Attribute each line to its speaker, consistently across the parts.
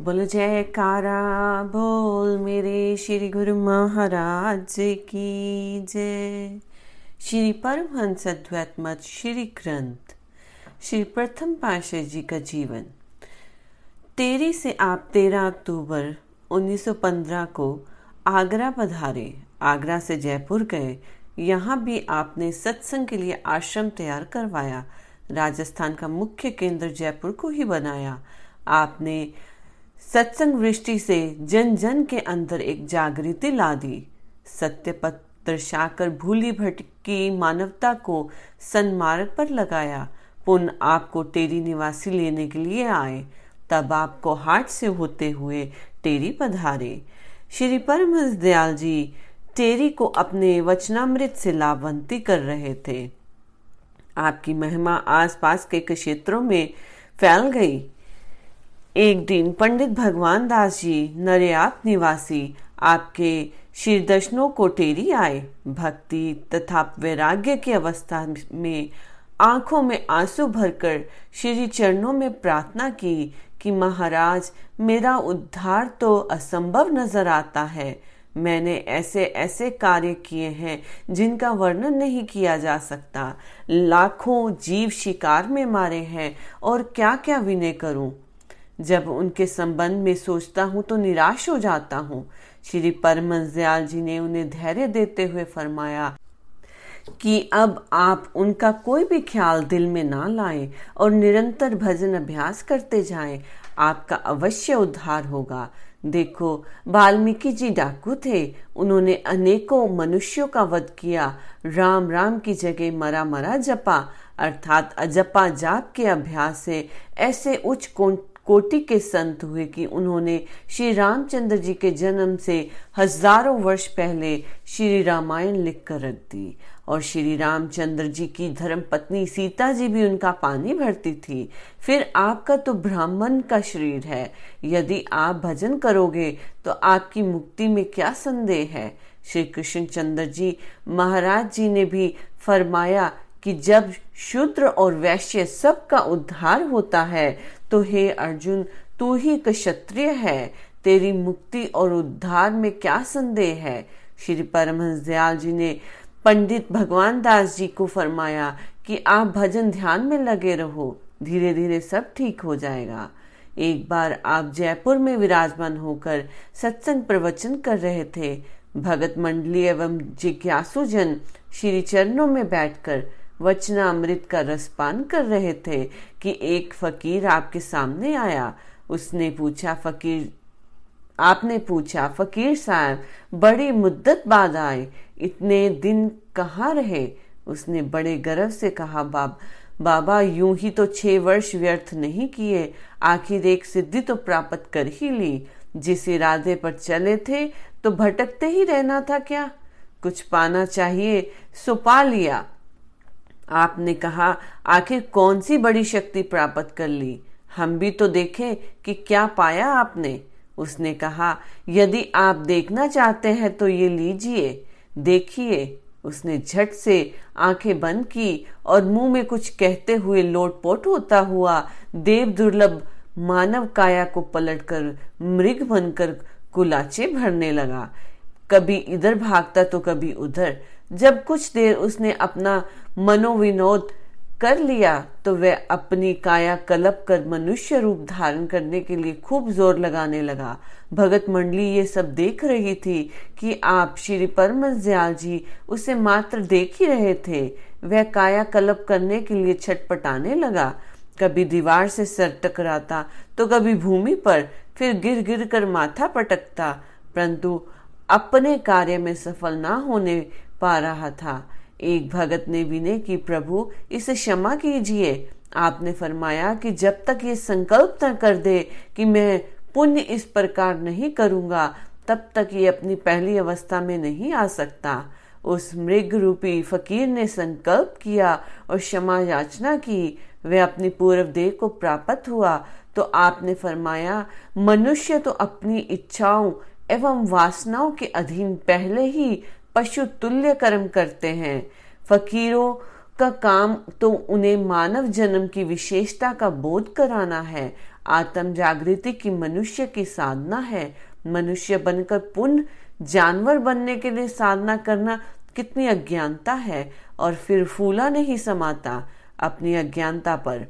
Speaker 1: बोल, जयकारा, बोल मेरे श्री गुरु महाराज की जय। श्री परमहंस अद्वैत श्री ग्रंथ, श्री प्रथम पाशाह जी का जीवन। तेरी से आप तेरह अक्टूबर 1915 को आगरा पधारे। आगरा से जयपुर गए। यहाँ भी आपने सत्संग के लिए आश्रम तैयार करवाया। राजस्थान का मुख्य केंद्र जयपुर को ही बनाया। आपने सत्संग वृष्टि से जन जन के अंदर एक जागृति ला दी सत्य पथ दर्शाकर भूली भटकी मानवता को सन्मार्ग पर लगाया। पुन आपको टेरी निवासी लेने के लिए आए। तब आपको हाट से होते हुए टेरी पधारे। श्री परमहंस दयाल जी टेरी को अपने वचनामृत से लाभवंती कर रहे थे। आपकी महिमा आसपास के क्षेत्रों में फैल गई। एक दिन पंडित भगवान दास जी नरेआप निवासी आपके श्री दर्शनों को टेरी आए। भक्ति तथा वैराग्य की अवस्था में आँखों में आँसू भरकर श्री चरणों में प्रार्थना की कि महाराज, मेरा उद्धार तो असंभव नज़र आता है। मैंने ऐसे ऐसे कार्य किए हैं जिनका वर्णन नहीं किया जा सकता। लाखों जीव शिकार में मारे हैं और क्या क्या विनय करूँ? जब उनके संबंध में सोचता हूँ तो निराश हो जाता हूँ। श्री परमंश दयाल जी ने उन्हें धैर्य देते हुए फरमाया कि अब आप उनका कोई भी ख्याल दिल में ना लाएँ और निरंतर भजन अभ्यास करते जाएँ। आपका अवश्य उद्धार होगा। देखो, वाल्मीकि जी डाकू थे। उन्होंने अनेकों मनुष्यों का वध किया। राम राम की जगह मरा मरा जपा। अर्थात अजपा जाप के अभ्यास से ऐसे उच्च कोटि के संत हुए कि उन्होंने श्री रामचंद्र जी के जन्म से हज़ारों वर्ष पहले श्री रामायण लिख कर रख दी। और श्री रामचंद्र जी की धर्म पत्नी सीता जी भी उनका पानी भरती थी। फिर आपका तो ब्राह्मण का शरीर है। यदि आप भजन करोगे तो आपकी मुक्ति में क्या संदेह है? श्री कृष्ण चंद्र जी महाराज जी ने भी फरमाया कि जब शूद्र और वैश्य सबका उद्धार होता है तो हे अर्जुन, तू ही क्षत्रिय है। तेरी मुक्ति और उद्धार में क्या संदेह है? श्री परमहंस दयाल जी ने पंडित भगवान दास जी को फरमाया कि आप भजन ध्यान में लगे रहो धीरे धीरे सब ठीक हो जाएगा। एक बार आप जयपुर में विराजमान होकर सत्संग प्रवचन कर रहे थे। भगत मंडली एवं जिज्ञासु जन श्री चरणों में बैठकर वचनामृत का रसपान कर रहे थे कि एक फकीर आपके सामने आया। उसने पूछा, फकीर, आपने पूछा, फकीर साहब, बड़ी मुद्दत बाद आए इतने दिन कहाँ रहे? उसने बड़े गर्व से कहा, बाब, बाबा, यूँ ही तो छह वर्ष व्यर्थ नहीं किए। आखिर एक सिद्धि तो प्राप्त कर ही ली। जिस इरादे पर चले थे तो भटकते ही रहना था क्या? कुछ पाना चाहिए सो पा लिया। आपने कहा, आखिर कौन सी बड़ी शक्ति प्राप्त कर ली? हम भी तो देखें कि क्या पाया आपने। उसने कहा, यदि आप देखना चाहते हैं तो ये लीजिए। देखिए, उसने झट से आँखें बंद की और मुँह में कुछ कहते हुए लोटपोट होता हुआ देव दुर्लभ मानव काया को पलटकर मृग बनकर कुलाचे भरने लगा। कभी इधर भागता तो कभी उधर। जब कुछ देर उसने अपना मनोविनोद कर लिया तो वह अपनी काया कलप कर मनुष्य रूप धारण करने के लिए खूब ज़ोर लगाने लगा। भगत मंडली ये सब देख रही थी कि आप श्री परमस दयाल जी उसे मात्र देख ही रहे थे। वह काया कलप करने के लिए छटपटाने लगा। कभी दीवार से सर टकराता तो कभी भूमि पर फिर गिर गिर कर माथा पटकता, परंतु अपने कार्य में सफल ना होने पा रहा था। एक भगत ने विनय की, प्रभु, इसे क्षमा कीजिए। आपने फरमाया कि जब तक ये संकल्प न कर दे कि मैं पुण्य इस प्रकार नहीं करूँगा, तब तक ये अपनी पहली अवस्था में नहीं आ सकता। उस मृग रूपी फकीर ने संकल्प किया और क्षमा याचना की। वह अपनी पूर्व देह को प्राप्त हुआ। तो आपने फरमाया, मनुष्य तो अपनी इच्छाओं एवं वासनाओं के अधीन पहले ही पशु तुल्य कर्म करते हैं। फकीरों का काम तो उन्हें मानव जन्म की विशेषता का बोध कराना है। आत्म जागृति की मनुष्य की साधना है। मनुष्य बनकर पुण्य, जानवर बनने के लिए साधना करना कितनी अज्ञानता है और फिर फूला नहीं समाता। अपनी अज्ञानता पर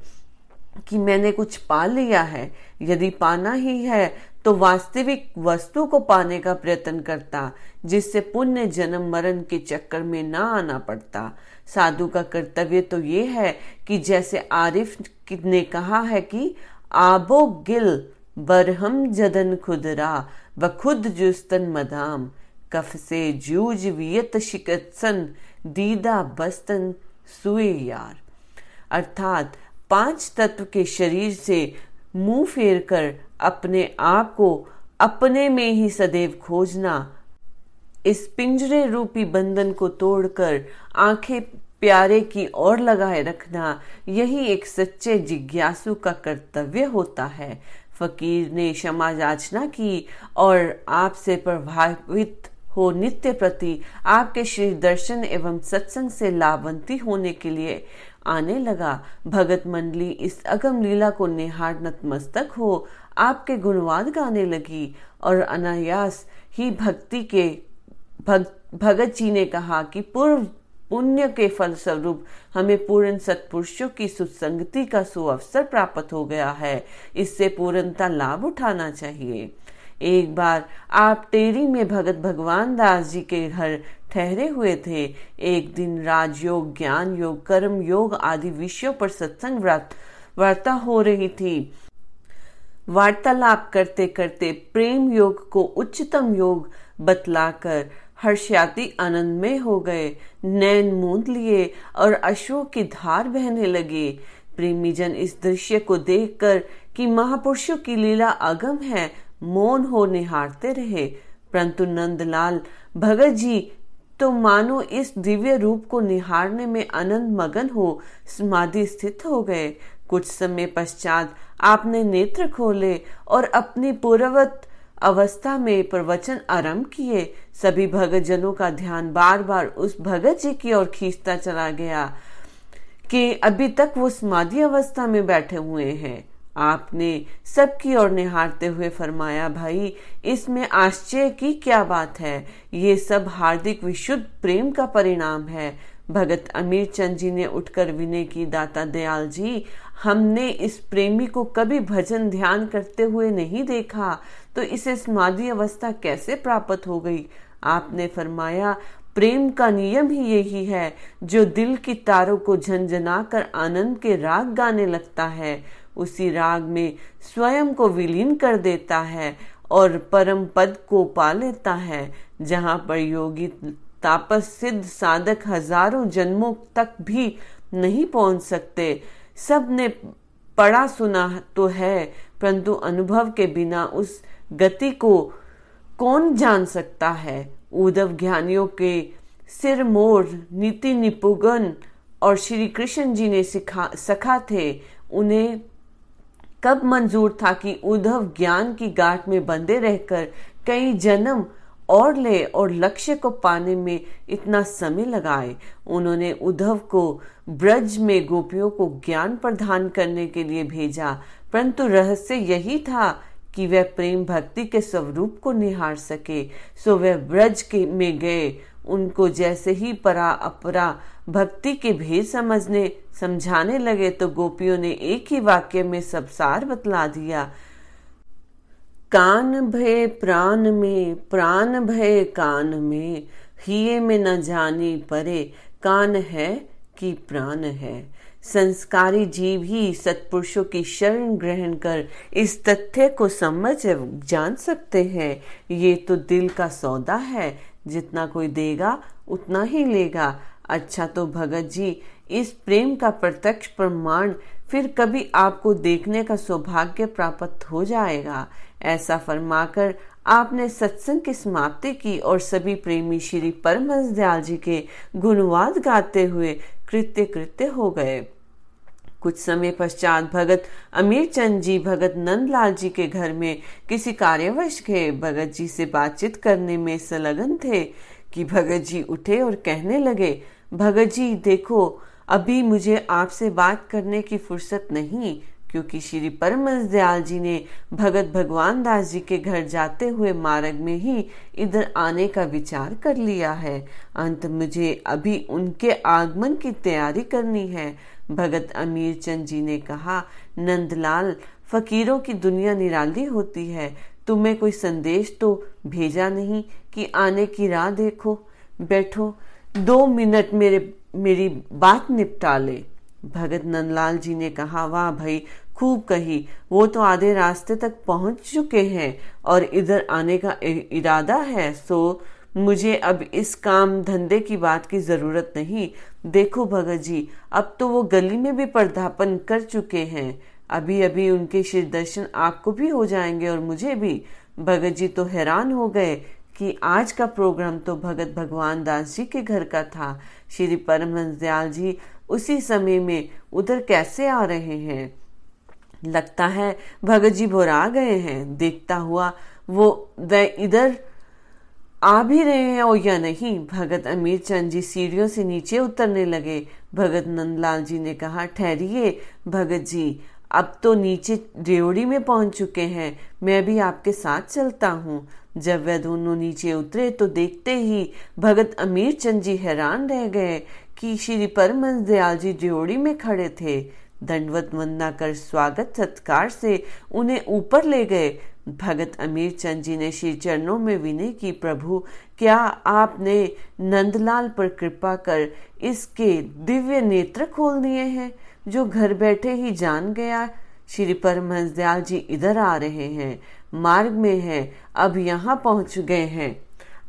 Speaker 1: कि मैंने कुछ पा लिया है, यदि पाना ही है तो वास्तविक वस्तु को पाने का प्रयत्न करता, जिससे पुण्य, जन्म, मरण के चक्कर में ना आना पड़ता। साधु का कर्तव्य तो ये है कि जैसे आरिफ ने कहा है कि, आबो गिल, बरहम जदन खुदरा, व खुद जुस्तन मदाम, कफ से जूज वियत शिकसन दीदा बस्तन सुए यार। अर्थात, पाँच तत्व के शरीर से मुँह फेर कर अपने आप को अपने में ही सदैव खोजना। इस पिंजरे रूपी बंधन को तोड़कर आँखें प्यारे की ओर लगाए रखना यही एक सच्चे जिज्ञासु का कर्तव्य होता है। फकीर ने क्षमा याचना की और आपसे प्रभावित हो नित्य प्रति आपके श्री दर्शन एवं सत्संग से लाभवंती होने के लिए आने लगा। भगत मंडली इस अगम लीला को निहार नतमस्तक हो। आपके गुणवाद गाने लगी और अनायास ही भक्ति के भग, भगत जी ने कहा कि पूर्व पुण्य के फल स्वरूप हमें पूर्ण सत्पुरुषों की सुसंगति का सुअवसर प्राप्त हो गया है। इससे पूर्णता लाभ उठाना चाहिए। एक बार आप टेरी में भगत भगवान दास जी के घर ठहरे हुए थे। एक दिन राजयोग ज्ञान योग कर्म योग आदि विषयों पर सत्संग वार्ता हो रही थी। वार्तालाप करते करते प्रेम योग को उच्चतम योग बतलाकर हर्षयाति आनंद में हो गए नैन मूंद लिए और अशोक की धार बहने लगे। प्रेमी जन इस दृश्य को देखकर कि महापुरुषों की लीला अगम है, मौन हो निहारते रहे। परंतु नंदलाल, भगत जी तो मानो इस दिव्य रूप को निहारने में आनंद मगन हो, समाधि स्थित हो गए। कुछ समय पश्चात आपने नेत्र खोले और अपनी पूर्वत अवस्था में प्रवचन आरंभ किए। सभी भगत जनों का ध्यान बार बार उस भगत जी की ओर खींचता चला गया कि अभी तक वो समाधि अवस्था में बैठे हुए हैं। आपने सबकी ओर निहारते हुए फरमाया, भाई, इसमें आश्चर्य की क्या बात है? ये सब हार्दिक विशुद्ध प्रेम का परिणाम है। भगत अमीर चंद जी ने उठकर विनय की, दाता दयाल जी, हमने इस प्रेमी को कभी भजन ध्यान करते हुए नहीं देखा। तो इसे समाधि अवस्था कैसे प्राप्त हो गई? आपने फरमाया, प्रेम का नियम ही यही है, जो दिल की तारों को झंझना कर आनंद के राग गाने लगता है। उसी राग में स्वयं को विलीन कर देता है और परम पद को पा लेता है, जहाँ पर योगी तापस सिद्ध साधक हज़ारों जन्मों तक भी नहीं पहुँच सकते। सबने पढ़ा सुना तो है, परंतु अनुभव के बिना उस गति को कौन जान सकता है? उद्धव ज्ञानियों के सिर मोर नीति निपुगन और श्री कृष्ण जी ने सिखा, सखा थे। उन्हें कब मंजूर था कि उद्धव ज्ञान की गांठ में बंधे रहकर कई जन्म और ले और लक्ष्य को पाने में इतना समय लगाए। उन्होंने उद्धव को ब्रज में गोपियों को ज्ञान प्रदान करने के लिए भेजा। परंतु रहस्य यही था कि वह प्रेम भक्ति के स्वरूप को निहार सके। सो वह ब्रज के में गए। उनको जैसे ही परा अपरा भक्ति के भेद समझने, समझाने लगे तो गोपियों ने एक ही वाक्य में सब सार बतला दिया। कान भय प्राण में, प्राण भय कान में, हिये में न जानी परे कान है कि प्राण है। संस्कारी जीव ही सत्पुरुषों की शरण ग्रहण कर इस तथ्य को समझ जान सकते हैं। ये तो दिल का सौदा है। जितना कोई देगा, उतना ही लेगा। अच्छा तो भगत जी, इस प्रेम का प्रत्यक्ष प्रमाण फिर कभी आपको देखने का सौभाग्य प्राप्त हो जाएगा। ऐसा फरमाकर आपने सत्संग की समाप्ति की और सभी प्रेमी श्री परमहंस दयाल जी के गुणवाद गाते हुए कृत्य कृत्य हो गए। कुछ समय पश्चात भगत अमीर चंद जी, भगत नंदलाल जी के घर में किसी कार्यवश गए। भगत जी से बातचीत करने में संलग्न थे कि भगत जी उठे और कहने लगे, भगत जी, देखो, अभी मुझे आपसे बात करने की फुर्सत नहीं। क्योंकि श्री परमहंस दयाल जी ने भगत भगवान दास जी के घर जाते हुए मार्ग में ही इधर आने का विचार कर लिया है। अंत मुझे अभी उनके आगमन की तैयारी करनी है। भगत अमीर चंद जी ने कहा, नंदलाल, फकीरों की दुनिया निराली होती है। तुम्हें कोई संदेश तो भेजा नहीं कि आने की राह देखो। बैठो, दो मिनट मेरे, मेरी बात निपटा ले। भगत नंदलाल जी ने कहा, वाह भाई खूब कही, वो तो आधे रास्ते तक पहुँच चुके हैं और इधर आने का इरादा है, सो मुझे अब इस काम धंधे की बात की ज़रूरत नहीं। देखो भगत जी, अब तो वो गली में भी पर्दापन कर चुके हैं। अभी अभी उनके शिर दर्शन आपको भी हो जाएँगे और मुझे भी। भगत जी तो हैरान हो गए कि आज का प्रोग्राम तो भगत भगवान दास जी के घर का था। श्री परमहंस दयाल जी, उसी समय में उधर कैसे आ रहे हैं? लगता है, भगत जी बोरा गए हैं। देखता हुआ वो, वे इधर आ भी रहे हैं और या नहीं, भगत अमीर चंद जी सीढ़ियों से नीचे उतरने लगे। भगत नंदलाल जी ने कहा, ठहरिए, भगत जी, अब तो नीचे रेवड़ी में पहुँच चुके हैं। मैं भी आपके साथ चलता हूँ। जब वे दोनों नीचे उतरे तो देखते ही भगत अमीर चंद जी हैरान रह गए कि श्री परमंश दयाल जी ड्योड़ी में खड़े थे। दंडवत वंदना कर स्वागत, सत्कार से उन्हें ऊपर ले गए। भगत अमीर चंद जी ने श्री चरणों में विनय की, प्रभु, क्या आपने नंदलाल पर कृपा कर इसके दिव्य नेत्र खोल दिए हैं, जो घर बैठे ही जान गया? श्री परमहंस दयाल जी इधर आ रहे हैं, मार्ग में हैं, अब यहाँ पहुँच गए हैं।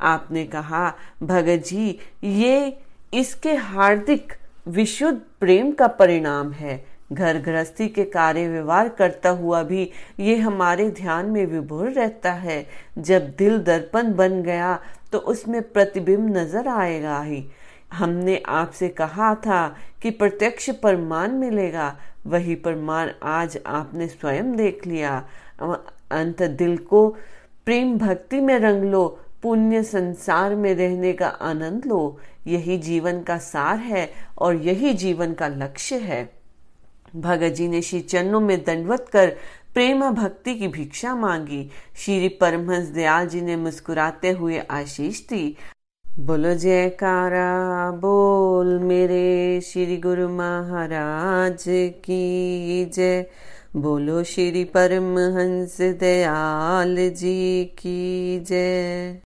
Speaker 1: आपने कहा, भगत जी, ये इसके हार्दिक, विशुद्ध प्रेम का परिणाम है। घर गृहस्थी के कार्य व्यवहार करता हुआ भी ये हमारे ध्यान में विभोर रहता है। जब दिल दर्पण बन गया तो उसमें प्रतिबिंब नज़र आएगा ही। हमने आपसे कहा था कि प्रत्यक्ष प्रमाण मिलेगा, वही प्रमाण आज आपने स्वयं देख लिया। अंत दिल को प्रेम भक्ति में रंग लो, पुण्य संसार में रहने का आनंद लो। यही जीवन का सार है और यही जीवन का लक्ष्य है। भगत जी ने श्री चरणों में दंडवत कर प्रेम भक्ति की भिक्षा मांगी। श्री परमहंस दयाल जी ने मुस्कुराते हुए आशीष दी। बोलो, जयकारा, बोल मेरे श्री गुरु महाराज की जय। बोलो, श्री परमहंस दयाल जी की जय।